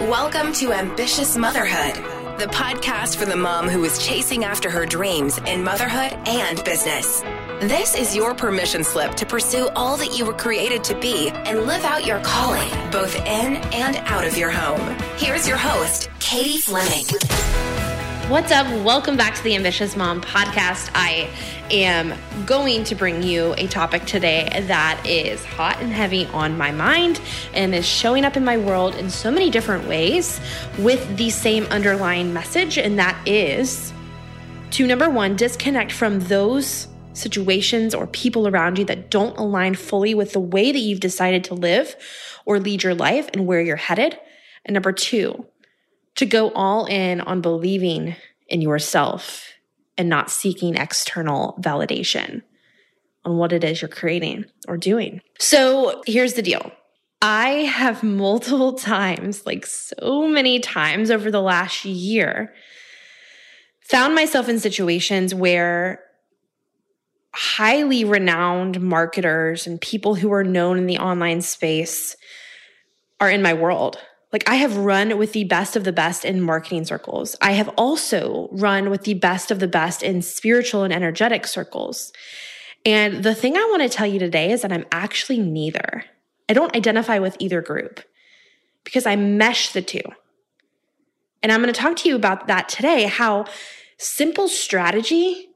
Welcome to Ambitious Motherhood, the podcast for the mom who is chasing after her dreams in motherhood and business. This is your permission slip to pursue all that you were created to be and live out your calling, both in and out of your home. Here's your host, Katie Fleming. What's up? Welcome back to the Ambitious Mom podcast. I am going to bring you a topic today that is hot and heavy on my mind and is showing up in my world in so many different ways with the same underlying message, and that is to number one, disconnect from those situations or people around you that don't align fully with the way that you've decided to live or lead your life and where you're headed. And number two, to go all in on believing in yourself and not seeking external validation on what it is you're creating or doing. So here's the deal. I have multiple times, like so many times over the last year, found myself in situations where highly renowned marketers and people who are known in the online space are in my world. Like I have run with the best of the best in marketing circles. I have also run with the best of the best in spiritual and energetic circles. And the thing I want to tell you today is that I'm actually neither. I don't identify with either group because I mesh the two. And I'm going to talk to you about that today how simple strategy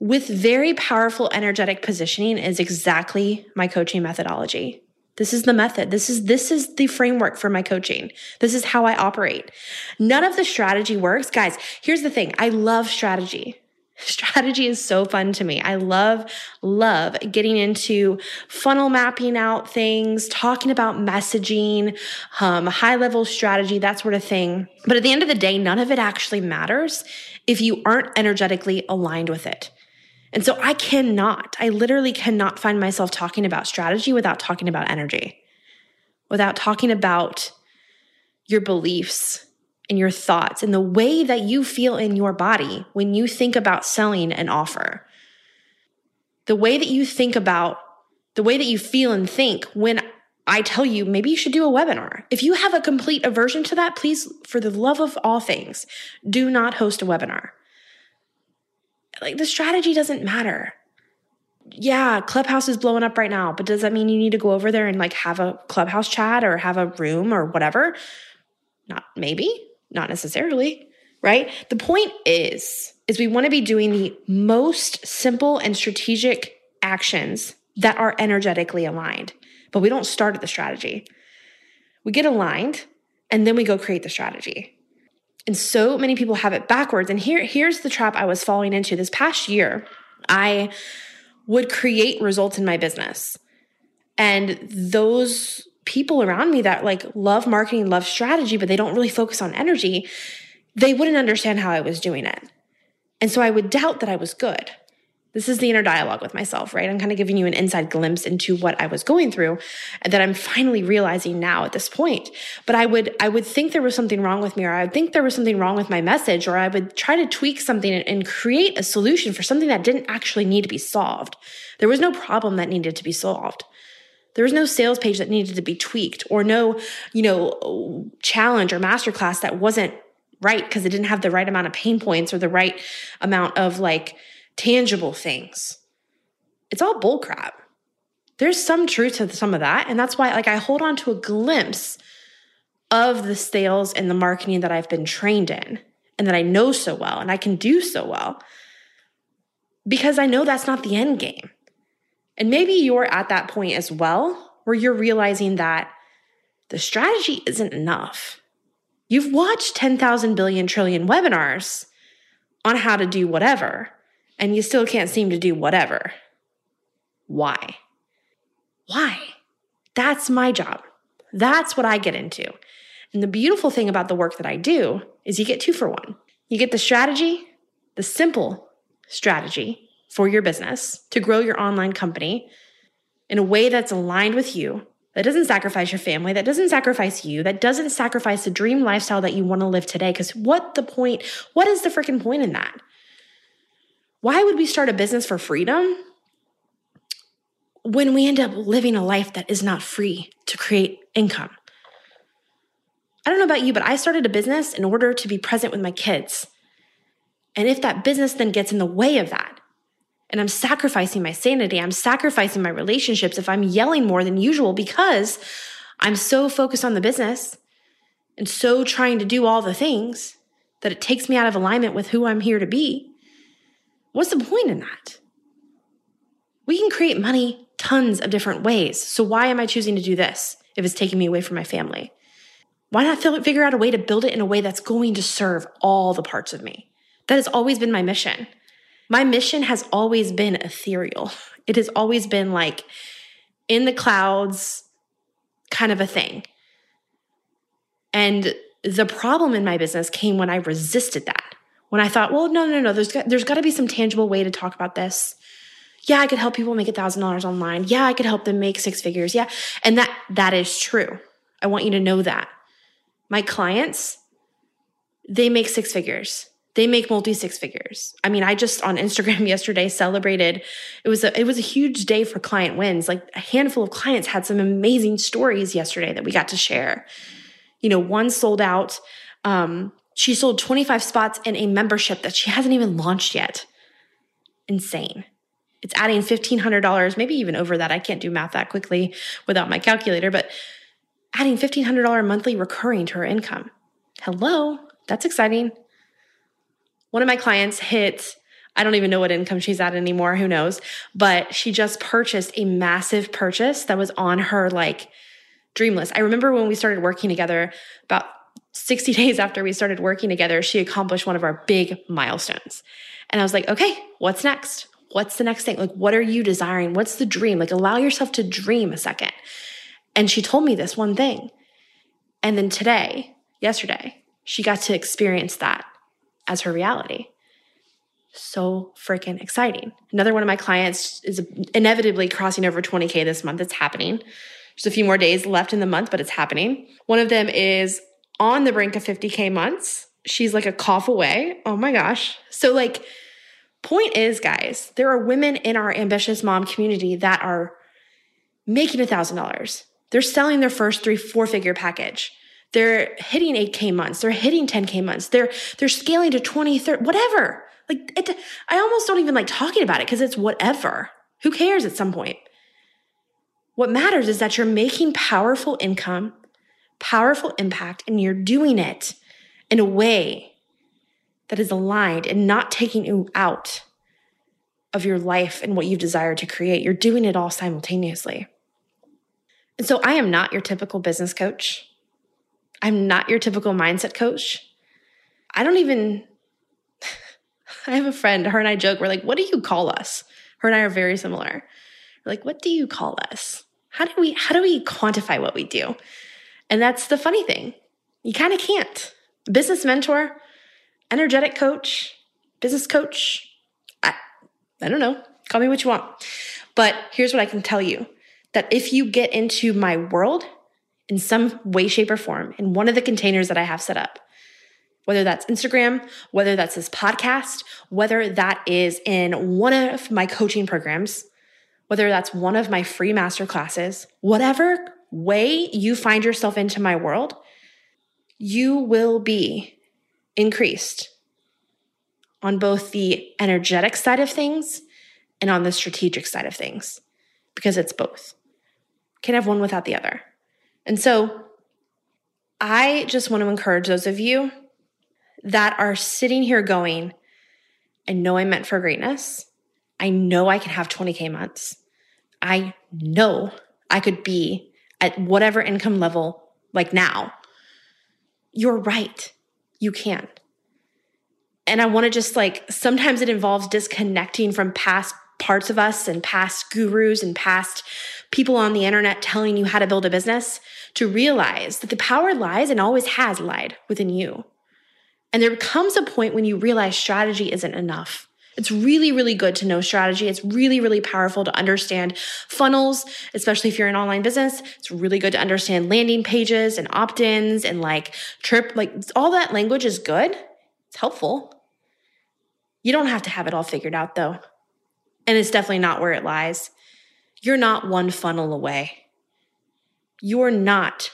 with very powerful energetic positioning is exactly my coaching methodology. This is the method. This is this is the framework for my coaching. This is how I operate. None of the strategy works. Guys, here's the thing. I love strategy. Strategy is so fun to me. I love, love getting into funnel mapping out things, talking about messaging, um, high level strategy, that sort of thing. But at the end of the day, none of it actually matters if you aren't energetically aligned with it. And so I cannot, I literally cannot find myself talking about strategy without talking about energy, without talking about your beliefs and your thoughts and the way that you feel in your body when you think about selling an offer. The way that you think about, the way that you feel and think when I tell you maybe you should do a webinar. If you have a complete aversion to that, please, for the love of all things, do not host a webinar like the strategy doesn't matter. Yeah, Clubhouse is blowing up right now, but does that mean you need to go over there and like have a Clubhouse chat or have a room or whatever? Not maybe, not necessarily, right? The point is is we want to be doing the most simple and strategic actions that are energetically aligned. But we don't start at the strategy. We get aligned and then we go create the strategy. And so many people have it backwards. And here, here's the trap I was falling into this past year. I would create results in my business. And those people around me that like love marketing, love strategy, but they don't really focus on energy, they wouldn't understand how I was doing it. And so I would doubt that I was good. This is the inner dialogue with myself, right? I'm kind of giving you an inside glimpse into what I was going through that I'm finally realizing now at this point. But I would I would think there was something wrong with me or I would think there was something wrong with my message or I would try to tweak something and, and create a solution for something that didn't actually need to be solved. There was no problem that needed to be solved. There was no sales page that needed to be tweaked or no, you know, challenge or masterclass that wasn't right because it didn't have the right amount of pain points or the right amount of like tangible things. It's all bullcrap. There's some truth to some of that. And that's why, like, I hold on to a glimpse of the sales and the marketing that I've been trained in and that I know so well and I can do so well because I know that's not the end game. And maybe you're at that point as well where you're realizing that the strategy isn't enough. You've watched 10,000 billion trillion webinars on how to do whatever and you still can't seem to do whatever. Why? Why? That's my job. That's what I get into. And the beautiful thing about the work that I do is you get two for one. You get the strategy, the simple strategy for your business to grow your online company in a way that's aligned with you, that doesn't sacrifice your family, that doesn't sacrifice you, that doesn't sacrifice the dream lifestyle that you want to live today. Because what the point, what is the freaking point in that? Why would we start a business for freedom when we end up living a life that is not free to create income? I don't know about you, but I started a business in order to be present with my kids. And if that business then gets in the way of that, and I'm sacrificing my sanity, I'm sacrificing my relationships if I'm yelling more than usual because I'm so focused on the business and so trying to do all the things that it takes me out of alignment with who I'm here to be. What's the point in that? We can create money tons of different ways. So why am I choosing to do this if it's taking me away from my family? Why not figure out a way to build it in a way that's going to serve all the parts of me? That has always been my mission. My mission has always been ethereal. It has always been like in the clouds kind of a thing. And the problem in my business came when I resisted that. When I thought, well, no, no, no, there's got, there's got to be some tangible way to talk about this. Yeah, I could help people make a thousand dollars online. Yeah, I could help them make six figures. Yeah. And that, that is true. I want you to know that. My clients, they make six figures. They make multi six figures. I mean, I just on Instagram yesterday celebrated. It was a it was a huge day for client wins. Like a handful of clients had some amazing stories yesterday that we got to share. You know, one sold out. Um, she sold 25 spots in a membership that she hasn't even launched yet. Insane. It's adding $1,500, maybe even over that. I can't do math that quickly without my calculator, but adding $1,500 monthly recurring to her income. Hello, that's exciting. One of my clients hit, I don't even know what income she's at anymore, who knows, but she just purchased a massive purchase that was on her like dream list. I remember when we started working together, about 60 days after we started working together, she accomplished one of our big milestones. And I was like, okay, what's next? What's the next thing? Like, what are you desiring? What's the dream? Like, allow yourself to dream a second. And she told me this one thing. And then today, yesterday, she got to experience that as her reality. So freaking exciting. Another one of my clients is inevitably crossing over 20K this month. It's happening. There's a few more days left in the month, but it's happening. One of them is on the brink of 50K months. She's like a cough away. Oh my gosh. So, like, point is, guys, there are women in our ambitious mom community that are making a $1,000 they're selling their first three, four figure package. They're hitting 8K months. They're hitting 10K months. They're, they're scaling to 20, 30, whatever. Like, it, I almost don't even like talking about it because it's whatever. Who cares at some point? What matters is that you're making powerful income, powerful impact, and you're doing it in a way that is aligned and not taking you out of your life and what you desire to create. You're doing it all simultaneously. And so I am not your typical business coach. I'm not your typical mindset coach. I don't even, I have a friend, her and I joke, we're like, what do you call us? Her and I are very similar. We're like, what do you call us? How do we, how do we quantify what we do? And that's the funny thing. You kind of can't. Business mentor, energetic coach, business coach. I, I don't know. Call me what you want. But here's what I can tell you that if you get into my world in some way, shape, or form, in one of the containers that I have set up, whether that's Instagram, whether that's this podcast, whether that is in one of my coaching programs, whether that's one of my free master classes, whatever way you find yourself into my world, you will be increased on both the energetic side of things and on the strategic side of things because it's both Can't have one without the other. And so I just want to encourage those of you that are sitting here going, I know I'm meant for greatness. I know I can have 20K months. I know I could be at whatever income level like now. You're right. You can. And I want to just like, sometimes it involves disconnecting from past parts of us and past gurus and past people on the internet telling you how to build a business to realize that the power lies and always has lied within you. And there comes a point when you realize strategy isn't enough. It's really, really good to know strategy. It's really, really powerful to understand funnels, especially if you're an online business. It's really good to understand landing pages and opt ins and like trip, like all that language is good. It's helpful. You don't have to have it all figured out though. And it's definitely not where it lies. You're not one funnel away. You're not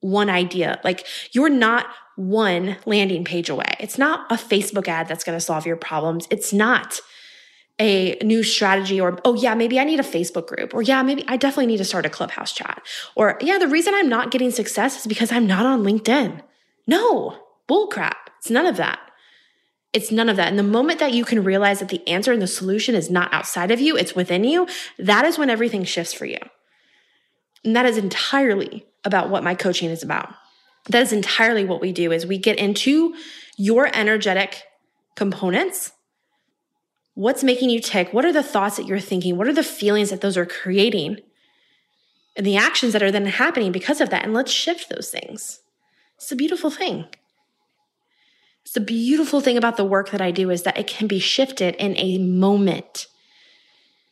one idea. Like you're not one landing page away. It's not a Facebook ad that's going to solve your problems. It's not a new strategy or, oh, yeah, maybe I need a Facebook group. Or, yeah, maybe I definitely need to start a clubhouse chat. Or, yeah, the reason I'm not getting success is because I'm not on LinkedIn. No, bullcrap. It's none of that. It's none of that. And the moment that you can realize that the answer and the solution is not outside of you, it's within you, that is when everything shifts for you. And that is entirely about what my coaching is about. That is entirely what we do is we get into your energetic components. What's making you tick? What are the thoughts that you're thinking? What are the feelings that those are creating? And the actions that are then happening because of that. And let's shift those things. It's a beautiful thing. It's the beautiful thing about the work that I do is that it can be shifted in a moment.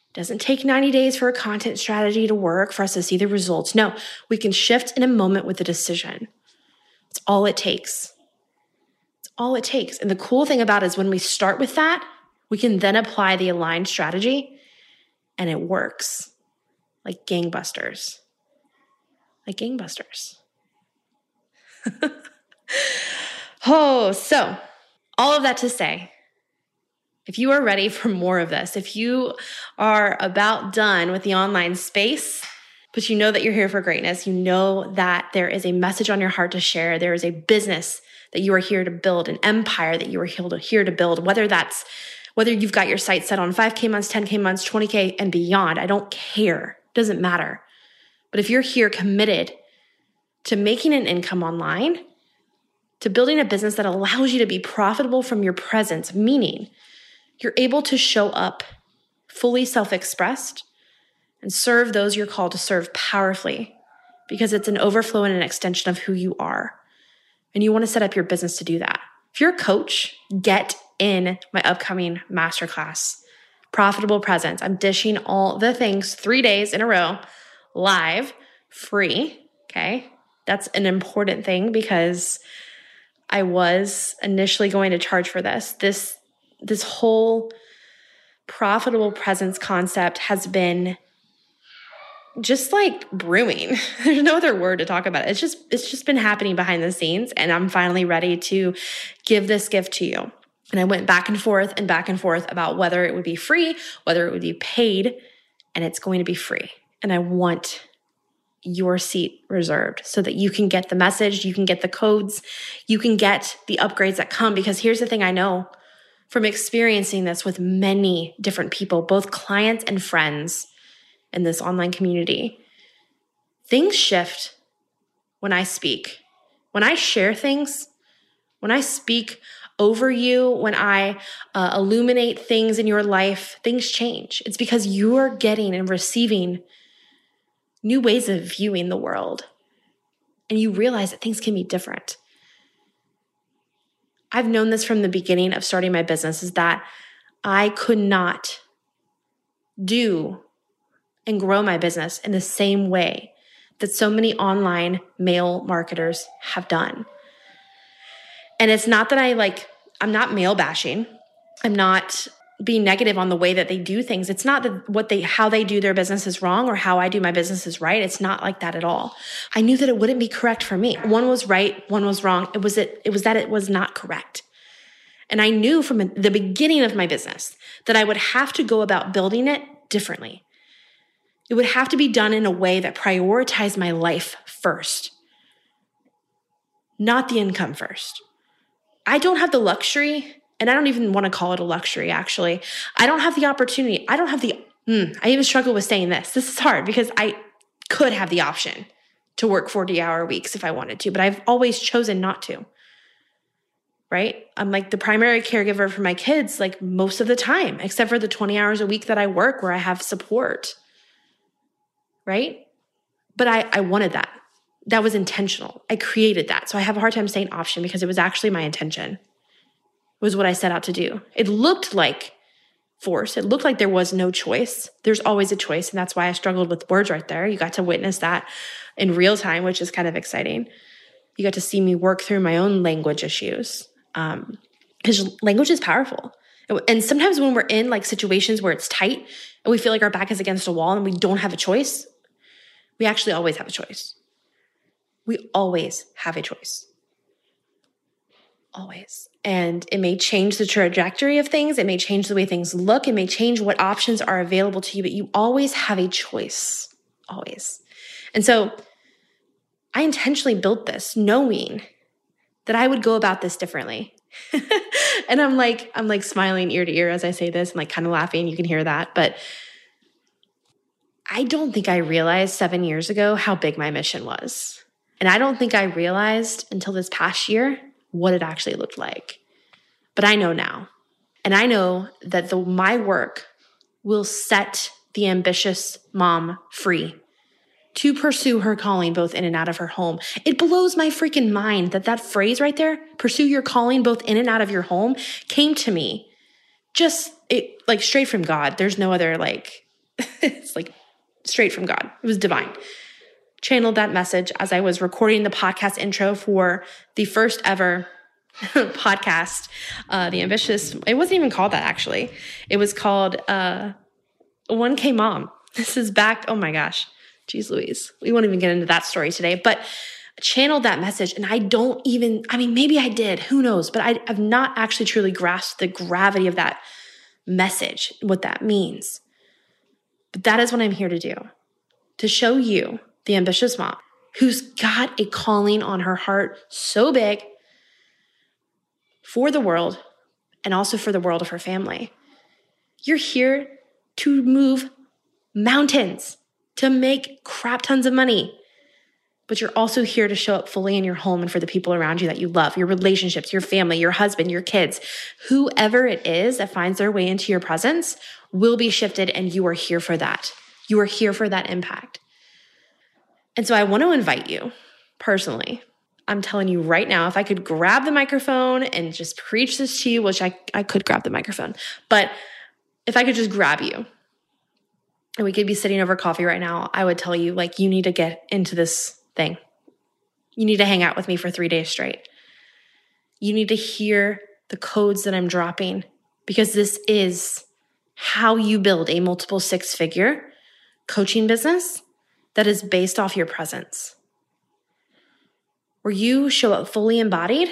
It doesn't take 90 days for a content strategy to work for us to see the results. No, we can shift in a moment with a decision. It's all it takes. It's all it takes. And the cool thing about it is when we start with that, we can then apply the aligned strategy and it works like gangbusters. Like gangbusters. oh, so all of that to say, if you are ready for more of this, if you are about done with the online space, but you know that you're here for greatness, you know that there is a message on your heart to share, there is a business that you are here to build, an empire that you are here to build, whether that's whether you've got your sights set on 5K months, 10K months, 20K and beyond, I don't care. It doesn't matter. But if you're here committed to making an income online, to building a business that allows you to be profitable from your presence, meaning you're able to show up fully self expressed and serve those you're called to serve powerfully because it's an overflow and an extension of who you are. And you want to set up your business to do that. If you're a coach, get in my upcoming masterclass, Profitable Presence. I'm dishing all the things three days in a row, live, free. Okay. That's an important thing because I was initially going to charge for this. This this whole profitable presence concept has been just like brewing. There's no other word to talk about it. It's just it's just been happening behind the scenes and I'm finally ready to give this gift to you. And I went back and forth and back and forth about whether it would be free, whether it would be paid, and it's going to be free. And I want your seat reserved so that you can get the message, you can get the codes, you can get the upgrades that come. Because here's the thing I know from experiencing this with many different people, both clients and friends in this online community. Things shift when I speak. When I share things, when I speak over you, when I uh, illuminate things in your life, things change. It's because you're getting and receiving new ways of viewing the world. And you realize that things can be different. I've known this from the beginning of starting my business is that I could not do and grow my business in the same way that so many online male marketers have done. And it's not that I like, I'm not male bashing. I'm not being negative on the way that they do things. It's not that what they how they do their business is wrong or how I do my business is right. It's not like that at all. I knew that it wouldn't be correct for me. One was right, one was wrong. It was it it was that it was not correct. And I knew from the beginning of my business that I would have to go about building it differently. It would have to be done in a way that prioritized my life first, not the income first. I don't have the luxury and I don't even want to call it a luxury, actually. I don't have the opportunity. I don't have the, mm, I even struggle with saying this. This is hard because I could have the option to work 40 hour weeks if I wanted to, but I've always chosen not to. Right? I'm like the primary caregiver for my kids, like most of the time, except for the 20 hours a week that I work where I have support. Right? But I, I wanted that. That was intentional. I created that. So I have a hard time saying option because it was actually my intention was what I set out to do. It looked like force. It looked like there was no choice. There's always a choice. And that's why I struggled with words right there. You got to witness that in real time, which is kind of exciting. You got to see me work through my own language issues. Um, because language is powerful. And sometimes when we're in like situations where it's tight and we feel like our back is against a wall and we don't have a choice, we actually always have a choice. We always have a choice. Always. And it may change the trajectory of things. It may change the way things look. It may change what options are available to you, but you always have a choice. Always. And so I intentionally built this knowing that I would go about this differently. and I'm like, I'm like smiling ear to ear as I say this and like kind of laughing. You can hear that. But I don't think I realized seven years ago how big my mission was. And I don't think I realized until this past year what it actually looked like. But I know now. And I know that the, my work will set the ambitious mom free to pursue her calling both in and out of her home. It blows my freaking mind that that phrase right there, pursue your calling both in and out of your home, came to me just it like straight from God. There's no other like it's like straight from God. It was divine. Channeled that message as I was recording the podcast intro for the first ever podcast, uh, The Ambitious. It wasn't even called that actually. It was called uh, 1K Mom. This is back, oh my gosh, Jeez Louise. We won't even get into that story today, but channeled that message. And I don't even, I mean, maybe I did, who knows, but I have not actually truly grasped the gravity of that message, what that means. But that is what I'm here to do to show you, the ambitious mom, who's got a calling on her heart so big for the world and also for the world of her family. You're here to move mountains to make crap tons of money. But you're also here to show up fully in your home and for the people around you that you love, your relationships, your family, your husband, your kids. Whoever it is that finds their way into your presence will be shifted, and you are here for that. You are here for that impact. And so I want to invite you personally. I'm telling you right now, if I could grab the microphone and just preach this to you, which I, I could grab the microphone, but if I could just grab you and we could be sitting over coffee right now, I would tell you, like, you need to get into this thing. You need to hang out with me for three days straight. You need to hear the codes that I'm dropping because this is how you build a multiple six figure coaching business that is based off your presence, where you show up fully embodied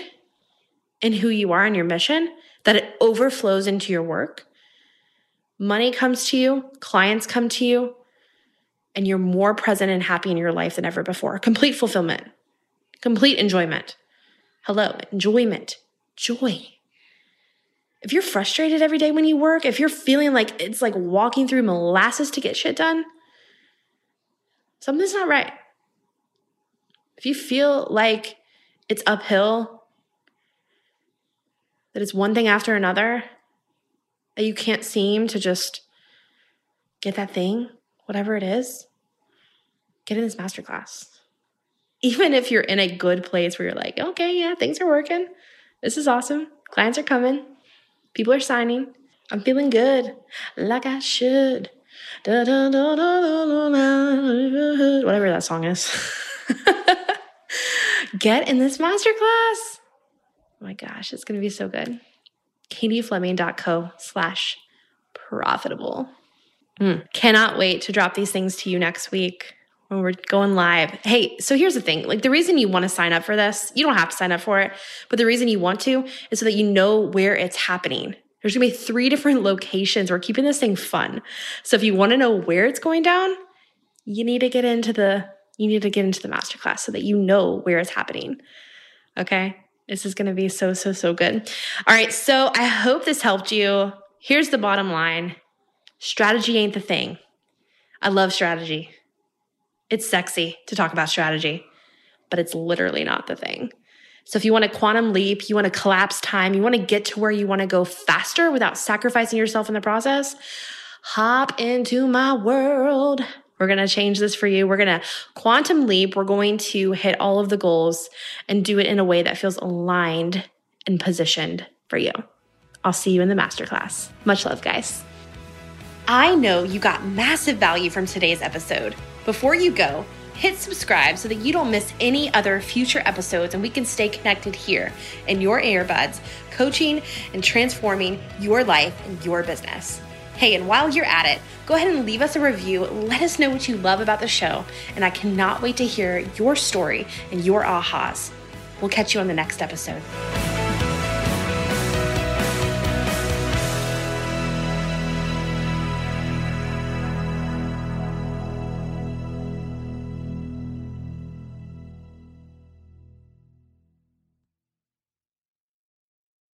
in who you are and your mission, that it overflows into your work money comes to you, clients come to you, and you're more present and happy in your life than ever before. Complete fulfillment, complete enjoyment. Hello, enjoyment, joy. If you're frustrated every day when you work, if you're feeling like it's like walking through molasses to get shit done, something's not right. If you feel like it's uphill, that it's one thing after another, that you can't seem to just get that thing, whatever it is, get in this masterclass. Even if you're in a good place where you're like, okay, yeah, things are working. This is awesome. Clients are coming. People are signing. I'm feeling good, like I should. Whatever that song is. Get in this masterclass. Oh my gosh, it's going to be so good katiefleming.co slash profitable. Mm, cannot wait to drop these things to you next week when we're going live. Hey, so here's the thing like the reason you want to sign up for this, you don't have to sign up for it, but the reason you want to is so that you know where it's happening. There's gonna be three different locations. We're keeping this thing fun. So if you want to know where it's going down, you need to get into the you need to get into the masterclass so that you know where it's happening. Okay? This is to be so, so, so good. All right. So I hope this helped you. Here's the bottom line strategy ain't the thing. I love strategy. It's sexy to talk about strategy, but it's literally not the thing. So if you want a quantum leap, you want to collapse time, you want to get to where you want to go faster without sacrificing yourself in the process, hop into my world. We're going to change this for you. We're going to quantum leap. We're going to hit all of the goals and do it in a way that feels aligned and positioned for you. I'll see you in the masterclass. Much love, guys. I know you got massive value from today's episode. Before you go, hit subscribe so that you don't miss any other future episodes and we can stay connected here in your earbuds, coaching and transforming your life and your business. Hey, and while you're at it, go ahead and leave us a review. Let us know what you love about the show. And I cannot wait to hear your story and your ahas. We'll catch you on the next episode.